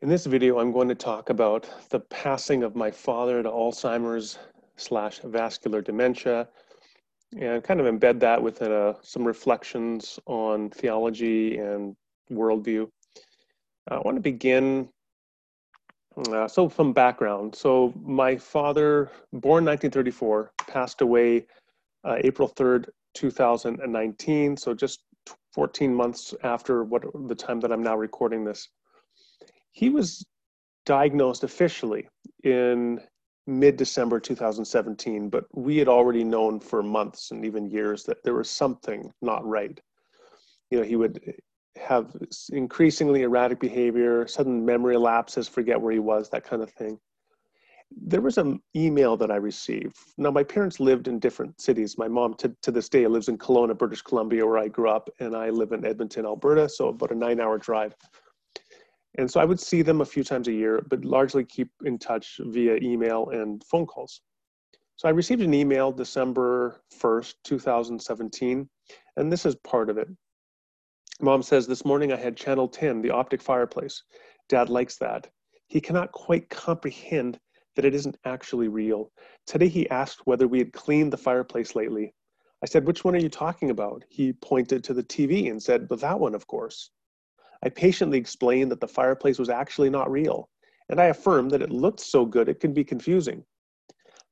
In this video, I'm going to talk about the passing of my father to Alzheimer's slash vascular dementia and kind of embed that within a, some reflections on theology and worldview. I want to begin, uh, so from background. So my father, born 1934, passed away uh, April 3rd, 2019. So just 14 months after what the time that I'm now recording this. He was diagnosed officially in mid December 2017, but we had already known for months and even years that there was something not right. You know, he would have increasingly erratic behavior, sudden memory lapses, forget where he was, that kind of thing. There was an email that I received. Now, my parents lived in different cities. My mom, to, to this day, lives in Kelowna, British Columbia, where I grew up, and I live in Edmonton, Alberta, so about a nine hour drive. And so I would see them a few times a year, but largely keep in touch via email and phone calls. So I received an email December 1st, 2017, and this is part of it. Mom says, This morning I had channel 10, the optic fireplace. Dad likes that. He cannot quite comprehend that it isn't actually real. Today he asked whether we had cleaned the fireplace lately. I said, Which one are you talking about? He pointed to the TV and said, But that one, of course. I patiently explained that the fireplace was actually not real, and I affirmed that it looked so good it could be confusing.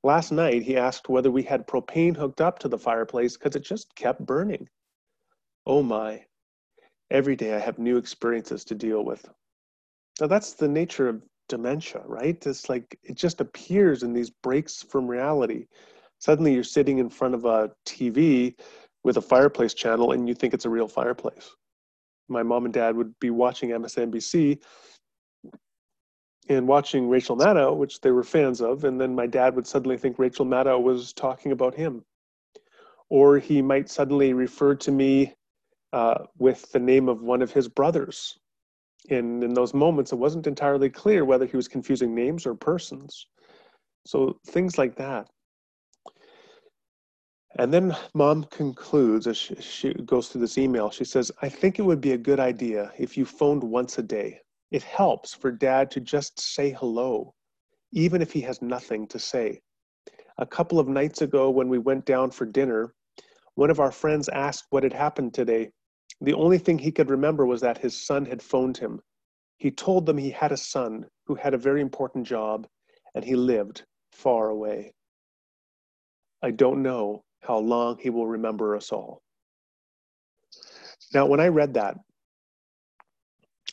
Last night, he asked whether we had propane hooked up to the fireplace because it just kept burning. Oh my. Every day I have new experiences to deal with. Now, that's the nature of dementia, right? It's like it just appears in these breaks from reality. Suddenly, you're sitting in front of a TV with a fireplace channel and you think it's a real fireplace my mom and dad would be watching MSNBC and watching Rachel Maddow, which they were fans of, and then my dad would suddenly think Rachel Maddow was talking about him. Or he might suddenly refer to me uh, with the name of one of his brothers. And in those moments, it wasn't entirely clear whether he was confusing names or persons. So things like that. And then mom concludes as she, she, goes through this email. She says, I think it would be a good idea if you phoned once a day. It helps for dad to just say hello, even if he has nothing to say. A couple of nights ago, when we went down for dinner, one of our friends asked what had happened today. The only thing he could remember was that his son had phoned him. He told them he had a son who had a very important job and he lived far away. I don't know how long he will remember us all. Now, when I read that,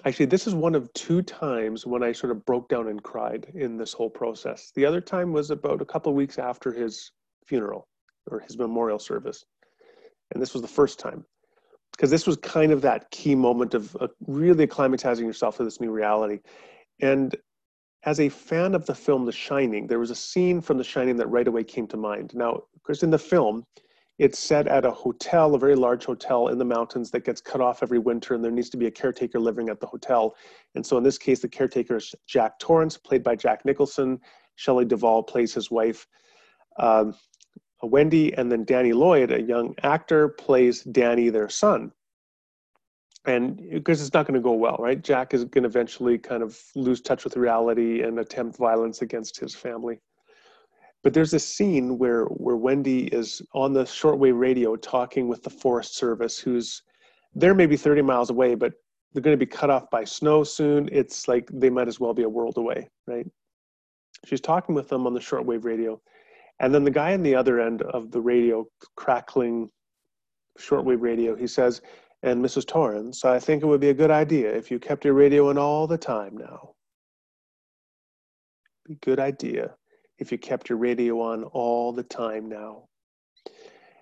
actually, this is one of two times when I sort of broke down and cried in this whole process. The other time was about a couple of weeks after his funeral or his memorial service. And this was the first time because this was kind of that key moment of uh, really acclimatizing yourself to this new reality. And as a fan of the film The Shining, there was a scene from The Shining that right away came to mind. Now, of course, in the film, it's set at a hotel, a very large hotel in the mountains that gets cut off every winter, and there needs to be a caretaker living at the hotel. And so, in this case, the caretaker is Jack Torrance, played by Jack Nicholson. Shelley Duvall plays his wife, um, Wendy, and then Danny Lloyd, a young actor, plays Danny, their son and because it's not going to go well, right? Jack is going to eventually kind of lose touch with reality and attempt violence against his family. But there's a scene where where Wendy is on the shortwave radio talking with the Forest Service, who's they're maybe 30 miles away, but they're going to be cut off by snow soon. It's like they might as well be a world away, right? She's talking with them on the shortwave radio, and then the guy on the other end of the radio, crackling shortwave radio, he says, and Mrs. Torrance, I think it would be a good idea if you kept your radio on all the time now. Be good idea if you kept your radio on all the time now.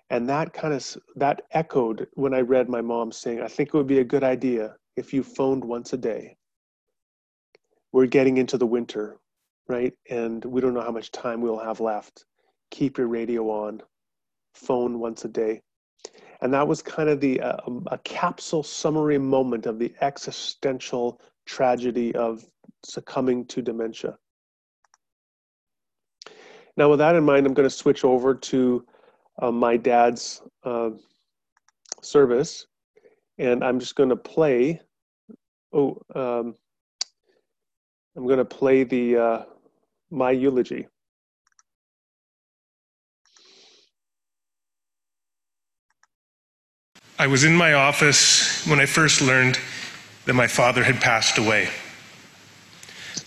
And that kind of that echoed when I read my mom saying, I think it would be a good idea if you phoned once a day. We're getting into the winter, right? And we don't know how much time we'll have left. Keep your radio on, phone once a day and that was kind of the uh, um, a capsule summary moment of the existential tragedy of succumbing to dementia. Now, with that in mind, I'm going to switch over to uh, my dad's uh, service, and I'm just going to play. Oh, um, I'm going to play the uh, my eulogy. I was in my office when I first learned that my father had passed away.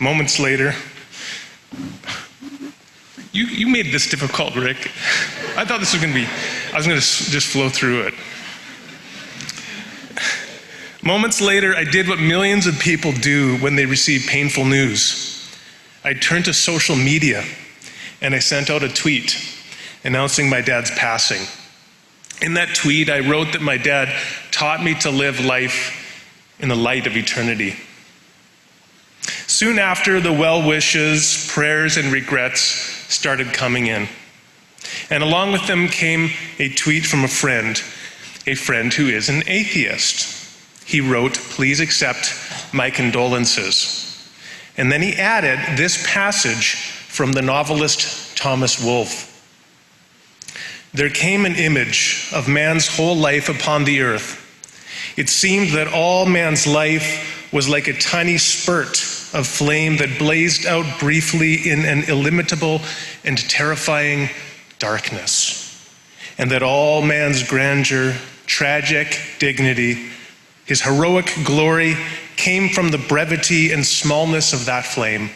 Moments later, you, you made this difficult, Rick. I thought this was going to be, I was going to just flow through it. Moments later, I did what millions of people do when they receive painful news. I turned to social media and I sent out a tweet announcing my dad's passing. In that tweet, I wrote that my dad taught me to live life in the light of eternity. Soon after, the well wishes, prayers, and regrets started coming in. And along with them came a tweet from a friend, a friend who is an atheist. He wrote, Please accept my condolences. And then he added this passage from the novelist Thomas Wolfe. There came an image of man's whole life upon the earth. It seemed that all man's life was like a tiny spurt of flame that blazed out briefly in an illimitable and terrifying darkness, and that all man's grandeur, tragic dignity, his heroic glory came from the brevity and smallness of that flame.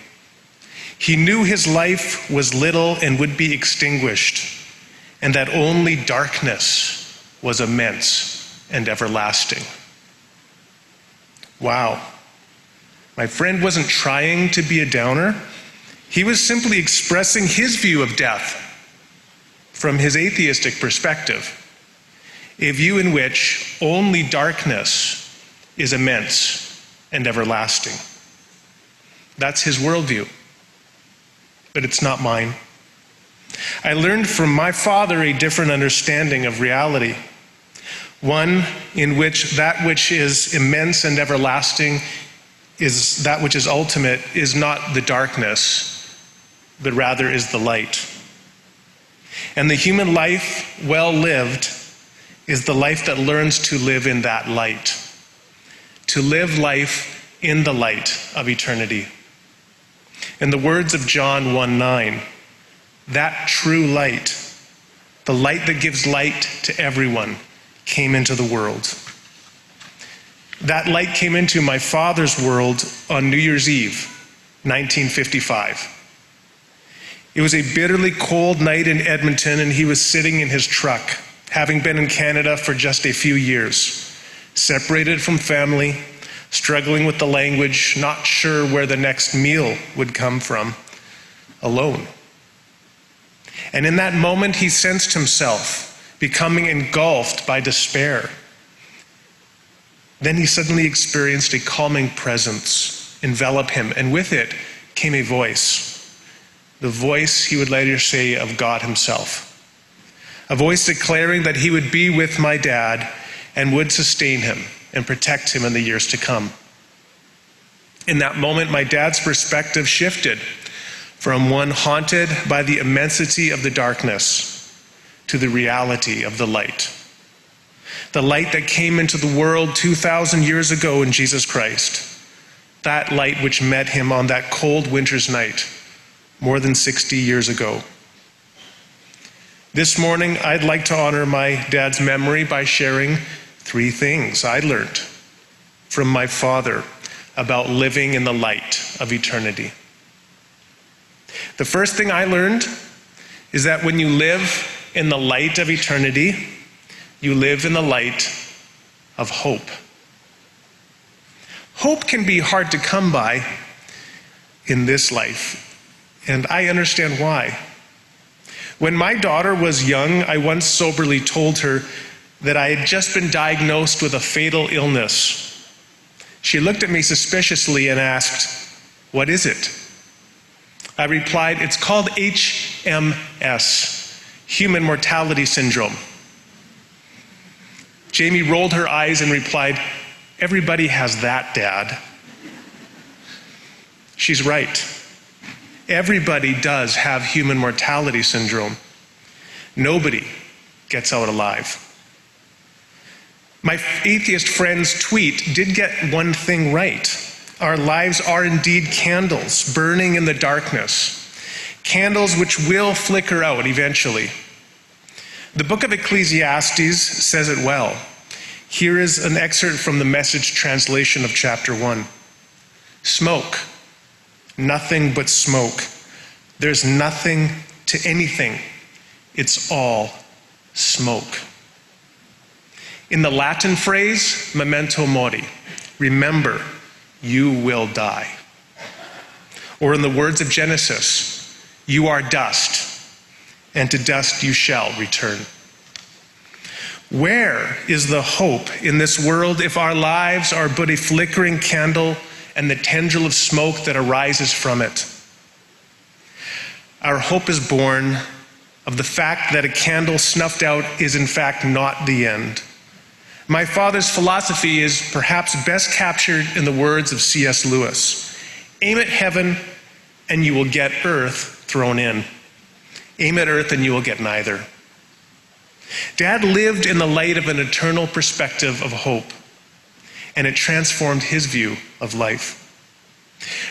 He knew his life was little and would be extinguished, and that only darkness was immense and everlasting. Wow. My friend wasn't trying to be a downer. He was simply expressing his view of death from his atheistic perspective, a view in which only darkness is immense and everlasting. That's his worldview, but it's not mine. I learned from my father a different understanding of reality, one in which that which is immense and everlasting is that which is ultimate is not the darkness, but rather is the light. And the human life, well lived, is the life that learns to live in that light, to live life in the light of eternity. In the words of John 1 9, that true light, the light that gives light to everyone, came into the world. That light came into my father's world on New Year's Eve, 1955. It was a bitterly cold night in Edmonton, and he was sitting in his truck, having been in Canada for just a few years, separated from family, struggling with the language, not sure where the next meal would come from, alone. And in that moment, he sensed himself becoming engulfed by despair then he suddenly experienced a calming presence envelop him, and with it came a voice. The voice, he would later say, of God Himself. A voice declaring that he would be with my dad and would sustain him and protect him in the years to come. In that moment, my dad's perspective shifted from one haunted by the immensity of the darkness to the reality of the light the light that came into the world 2,000 years ago in Jesus Christ, that light which met him on that cold winter's night more than 60 years ago. This morning, I'd like to honor my dad's memory by sharing three things I learned from my father about living in the light of eternity. The first thing I learned is that when you live in the light of eternity, you live in the light of hope. Hope can be hard to come by in this life, and I understand why. When my daughter was young, I once soberly told her that I had just been diagnosed with a fatal illness. She looked at me suspiciously and asked, What is it? I replied, It's called HMS, Human Mortality Syndrome. Jamie rolled her eyes and replied, Everybody has that, Dad. She's right. Everybody does have human mortality syndrome. Nobody gets out alive. My atheist friend's tweet did get one thing right. Our lives are indeed candles burning in the darkness, candles which will flicker out eventually. The book of Ecclesiastes says it well. Here is an excerpt from the message translation of chapter 1 Smoke, nothing but smoke. There's nothing to anything, it's all smoke. In the Latin phrase, memento mori, remember, you will die. Or in the words of Genesis, you are dust, and to dust you shall return. Where is the hope in this world if our lives are but a flickering candle and the tendril of smoke that arises from it? Our hope is born of the fact that a candle snuffed out is in fact not the end my father's philosophy is perhaps best captured in the words of C.S. Lewis Aim at heaven, and you will get earth thrown in. Aim at earth, and you will get neither. Dad lived in the light of an eternal perspective of hope, and it transformed his view of life.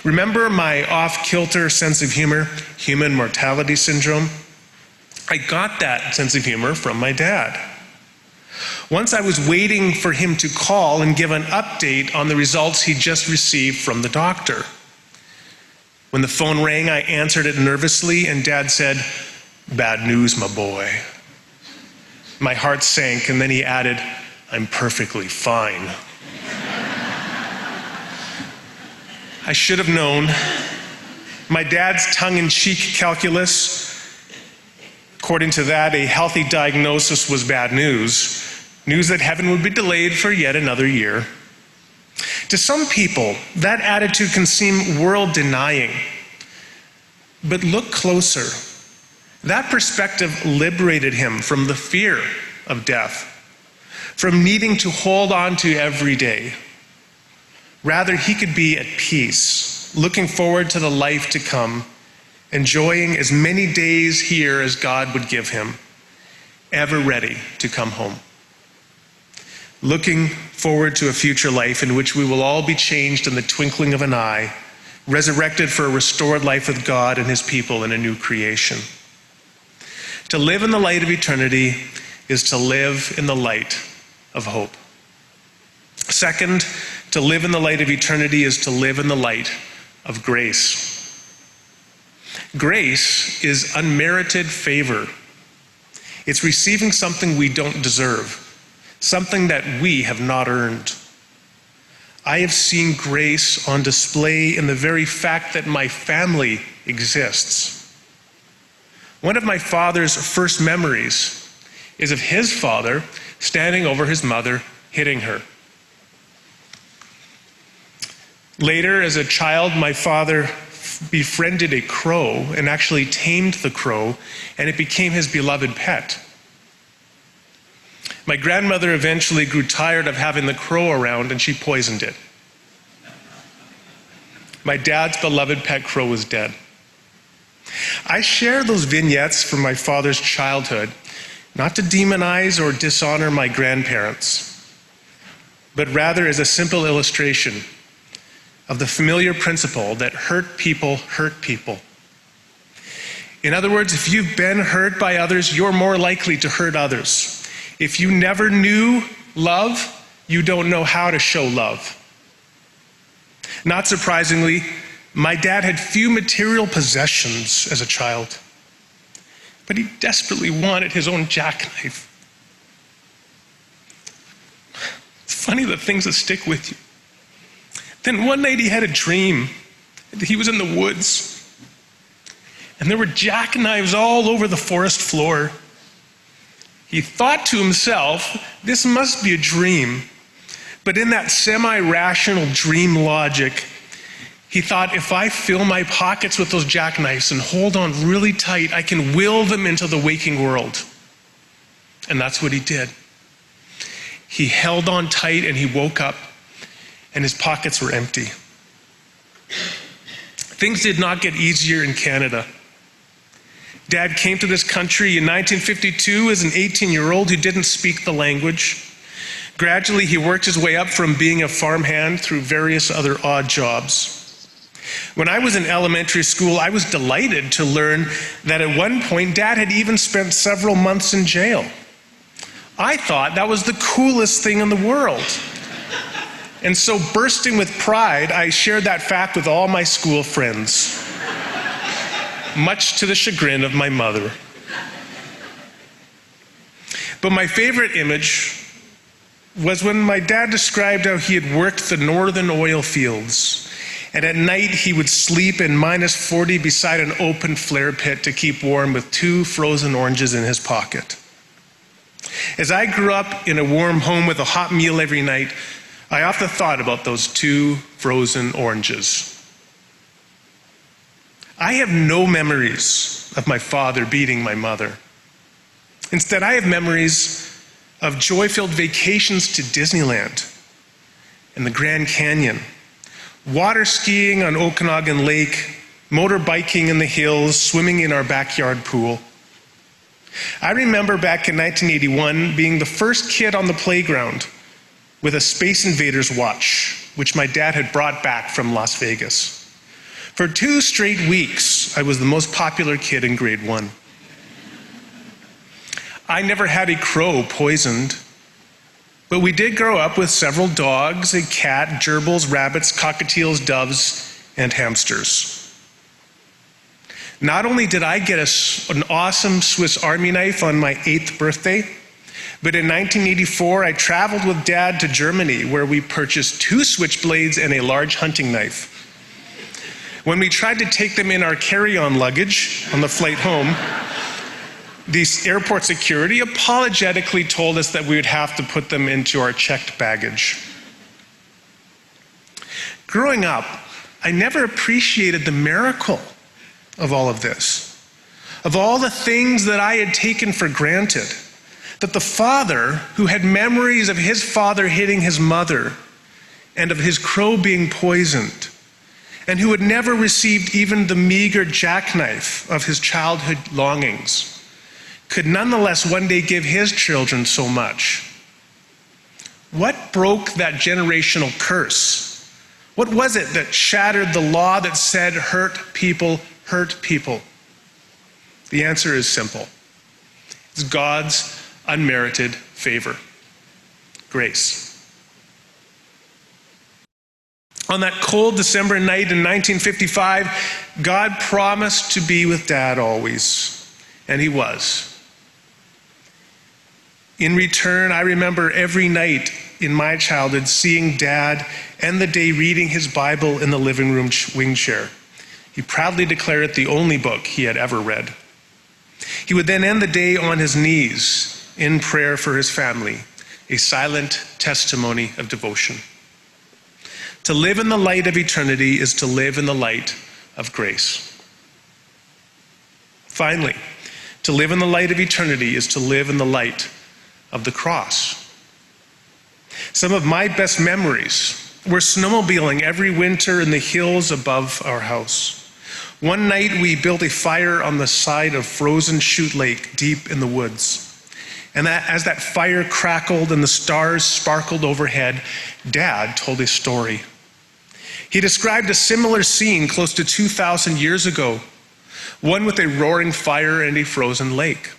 Remember my off kilter sense of humor, human mortality syndrome? I got that sense of humor from my dad. Once I was waiting for him to call and give an update on the results he just received from the doctor. When the phone rang, I answered it nervously, and Dad said, Bad news, my boy. My heart sank, and then he added, I'm perfectly fine. I should have known. My dad's tongue in cheek calculus, according to that, a healthy diagnosis was bad news news that heaven would be delayed for yet another year. To some people, that attitude can seem world denying. But look closer. That perspective liberated him from the fear of death, from needing to hold on to every day. Rather, he could be at peace, looking forward to the life to come, enjoying as many days here as God would give him, ever ready to come home looking forward to a future life in which we will all be changed in the twinkling of an eye, resurrected for a restored life with God and his people in a new creation. To live in the light of eternity is to live in the light of hope. Second, to live in the light of eternity is to live in the light of grace. Grace is unmerited favor. It's receiving something we don't deserve something that we have not earned. I have seen grace on display in the very fact that my family exists. One of my father's first memories is of his father standing over his mother, hitting her. Later, as a child, my father befriended a crow and actually tamed the crow, and it became his beloved pet. My grandmother eventually grew tired of having the crow around and she poisoned it. My dad's beloved pet crow was dead. I share those vignettes from my father's childhood, not to demonize or dishonor my grandparents, but rather as a simple illustration of the familiar principle that hurt people hurt people. In other words, if you've been hurt by others, you're more likely to hurt others. If you never knew love, you don't know how to show love. Not surprisingly, my dad had few material possessions as a child, but he desperately wanted his own jackknife. It's funny the things that stick with you. Then one night he had a dream. He was in the woods, and there were jackknives all over the forest floor. He thought to himself, this must be a dream. But in that semi rational dream logic, he thought, if I fill my pockets with those jackknives and hold on really tight, I can will them into the waking world. And that's what he did. He held on tight and he woke up, and his pockets were empty. Things did not get easier in Canada. Dad came to this country in 1952 as an 18 year old who didn't speak the language. Gradually, he worked his way up from being a farmhand through various other odd jobs. When I was in elementary school, I was delighted to learn that at one point, Dad had even spent several months in jail. I thought that was the coolest thing in the world. And so, bursting with pride, I shared that fact with all my school friends, much to the chagrin of my mother. But my favorite image was when my dad described how he had worked the northern oil fields. And at night, he would sleep in minus 40 beside an open flare pit to keep warm with two frozen oranges in his pocket. As I grew up in a warm home with a hot meal every night, I often thought about those two frozen oranges. I have no memories of my father beating my mother. Instead, I have memories of joy filled vacations to Disneyland and the Grand Canyon, water skiing on Okanagan Lake, motorbiking in the hills, swimming in our backyard pool. I remember back in 1981 being the first kid on the playground with a Space Invaders watch, which my dad had brought back from Las Vegas. For two straight weeks, I was the most popular kid in grade one. I never had a crow poisoned, but we did grow up with several dogs, a cat, gerbils, rabbits, cockatiels, doves, and hamsters. Not only did I get a, an awesome Swiss Army knife on my eighth birthday, but in 1984 I traveled with Dad to Germany where we purchased two switchblades and a large hunting knife. When we tried to take them in our carry on luggage on the flight home, the airport security apologetically told us that we would have to put them into our checked baggage. Growing up, I never appreciated the miracle of all of this, of all the things that I had taken for granted. That the father, who had memories of his father hitting his mother and of his crow being poisoned, and who had never received even the meager jackknife of his childhood longings, could nonetheless one day give his children so much. What broke that generational curse? What was it that shattered the law that said hurt people hurt people? The answer is simple it's God's unmerited favor grace. On that cold December night in 1955, God promised to be with Dad always, and He was. In return, I remember every night in my childhood seeing Dad end the day reading his Bible in the living room wing chair. He proudly declared it the only book he had ever read. He would then end the day on his knees in prayer for his family, a silent testimony of devotion. To live in the light of eternity is to live in the light of grace. Finally, to live in the light of eternity is to live in the light of the cross. Some of my best memories were snowmobiling every winter in the hills above our house. One night we built a fire on the side of Frozen Chute Lake deep in the woods. And that, as that fire crackled and the stars sparkled overhead, Dad told a story. He described a similar scene close to 2,000 years ago, one with a roaring fire and a frozen lake.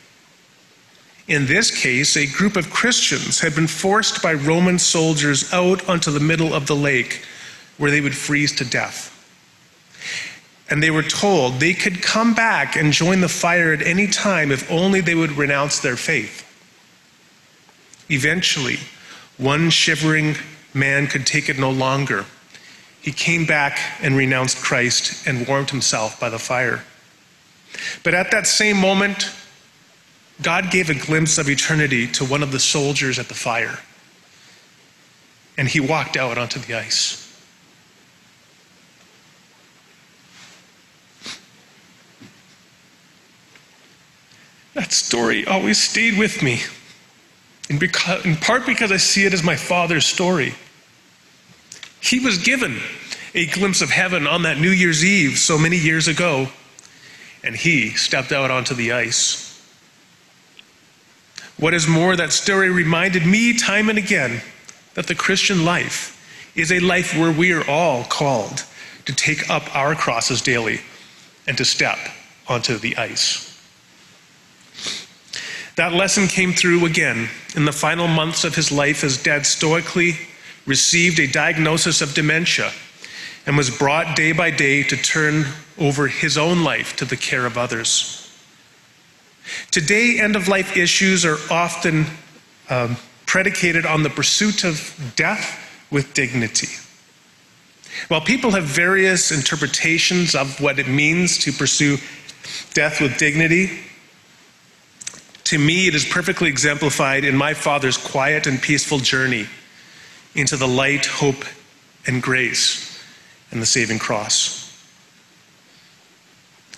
In this case, a group of Christians had been forced by Roman soldiers out onto the middle of the lake where they would freeze to death and they were told they could come back and join the fire at any time if only they would renounce their faith. Eventually, one shivering man could take it no longer. He came back and renounced Christ and warmed himself by the fire. But at that same moment, God gave a glimpse of eternity to one of the soldiers at the fire, and he walked out onto the ice. That story always stayed with me, in, because, in part because I see it as my father's story. He was given a glimpse of heaven on that New Year's Eve so many years ago, and he stepped out onto the ice. What is more, that story reminded me time and again that the Christian life is a life where we are all called to take up our crosses daily and to step onto the ice. That lesson came through again in the final months of his life as Dad stoically received a diagnosis of dementia and was brought day by day to turn over his own life to the care of others. Today, end of life issues are often um, predicated on the pursuit of death with dignity. While people have various interpretations of what it means to pursue death with dignity, to me it is perfectly exemplified in my father's quiet and peaceful journey into the light, hope, and grace and the saving cross.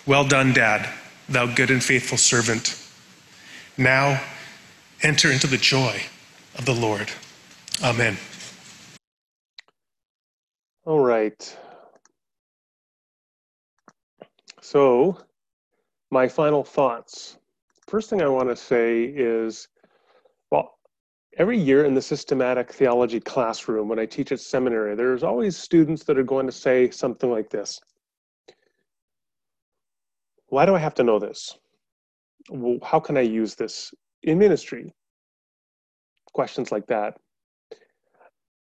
Well done, Dad, thou good and faithful servant. Now enter into the joy of the Lord. Amen. All right. So, my final thoughts. First thing I want to say is well, every year in the systematic theology classroom, when I teach at seminary, there's always students that are going to say something like this Why do I have to know this? Well, how can I use this in ministry? Questions like that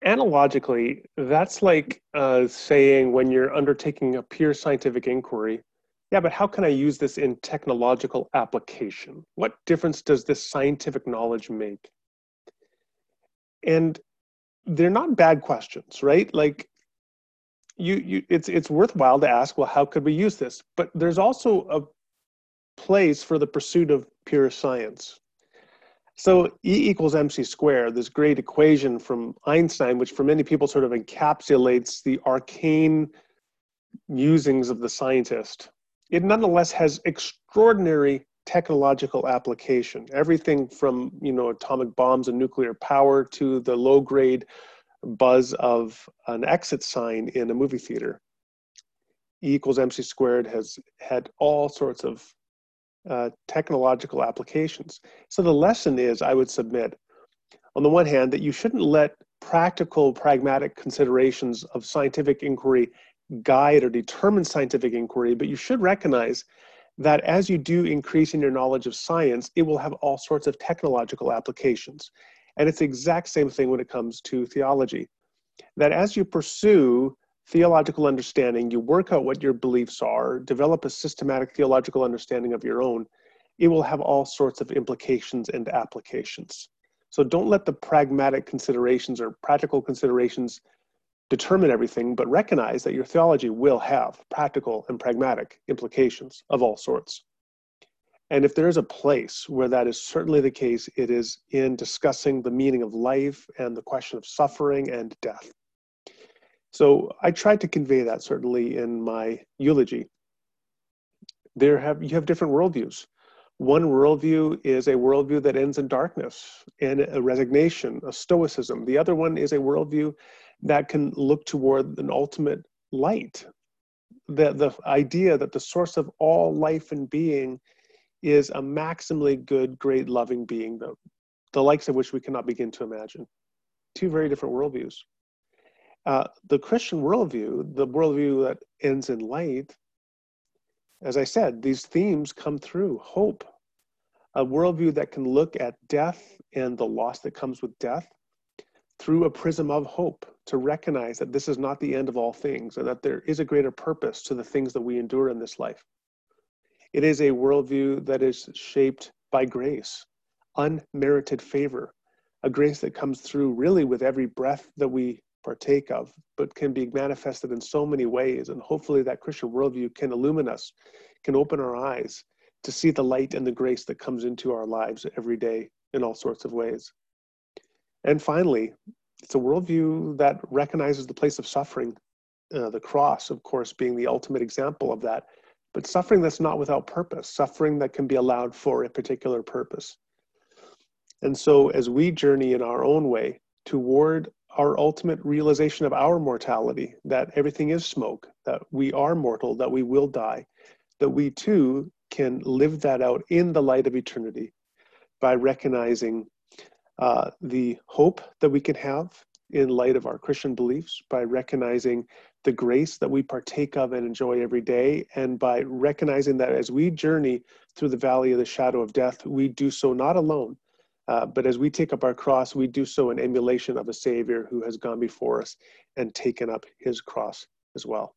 analogically, that's like uh, saying when you're undertaking a pure scientific inquiry, yeah, but how can I use this in technological application? What difference does this scientific knowledge make? And they're not bad questions, right? Like you, you it's it's worthwhile to ask, well, how could we use this? But there's also a place for the pursuit of pure science. So E equals mc squared, this great equation from Einstein, which for many people sort of encapsulates the arcane musings of the scientist, it nonetheless has extraordinary technological application. Everything from you know atomic bombs and nuclear power to the low grade buzz of an exit sign in a movie theater. E equals mc squared has had all sorts of uh, technological applications. So the lesson is, I would submit, on the one hand, that you shouldn't let practical, pragmatic considerations of scientific inquiry guide or determine scientific inquiry, but you should recognize that as you do increase in your knowledge of science, it will have all sorts of technological applications. And it's the exact same thing when it comes to theology. That as you pursue theological understanding, you work out what your beliefs are, develop a systematic theological understanding of your own, it will have all sorts of implications and applications. So don't let the pragmatic considerations or practical considerations determine everything, but recognize that your theology will have practical and pragmatic implications of all sorts. And if there is a place where that is certainly the case, it is in discussing the meaning of life and the question of suffering and death. So I tried to convey that certainly in my eulogy. There have you have different worldviews. One worldview is a worldview that ends in darkness and a resignation, a stoicism. The other one is a worldview that can look toward an ultimate light. The, the idea that the source of all life and being is a maximally good, great, loving being, the, the likes of which we cannot begin to imagine. Two very different worldviews. Uh, the Christian worldview, the worldview that ends in light, as I said, these themes come through hope, a worldview that can look at death and the loss that comes with death through a prism of hope to recognize that this is not the end of all things and that there is a greater purpose to the things that we endure in this life. It is a worldview that is shaped by grace, unmerited favor, a grace that comes through really with every breath that we partake of, but can be manifested in so many ways. And hopefully, that Christian worldview can illumine us, can open our eyes to see the light and the grace that comes into our lives every day in all sorts of ways. And finally, it's a worldview that recognizes the place of suffering, uh, the cross, of course, being the ultimate example of that, but suffering that's not without purpose, suffering that can be allowed for a particular purpose. And so, as we journey in our own way toward our ultimate realization of our mortality that everything is smoke, that we are mortal, that we will die, that we too can live that out in the light of eternity, by recognizing uh, the hope that we can have in light of our Christian beliefs, by recognizing the grace that we partake of and enjoy every day, and by recognizing that as we journey through the valley of the shadow of death, we do so not alone, uh, but as we take up our cross, we do so in emulation of a Savior who has gone before us and taken up his cross as well.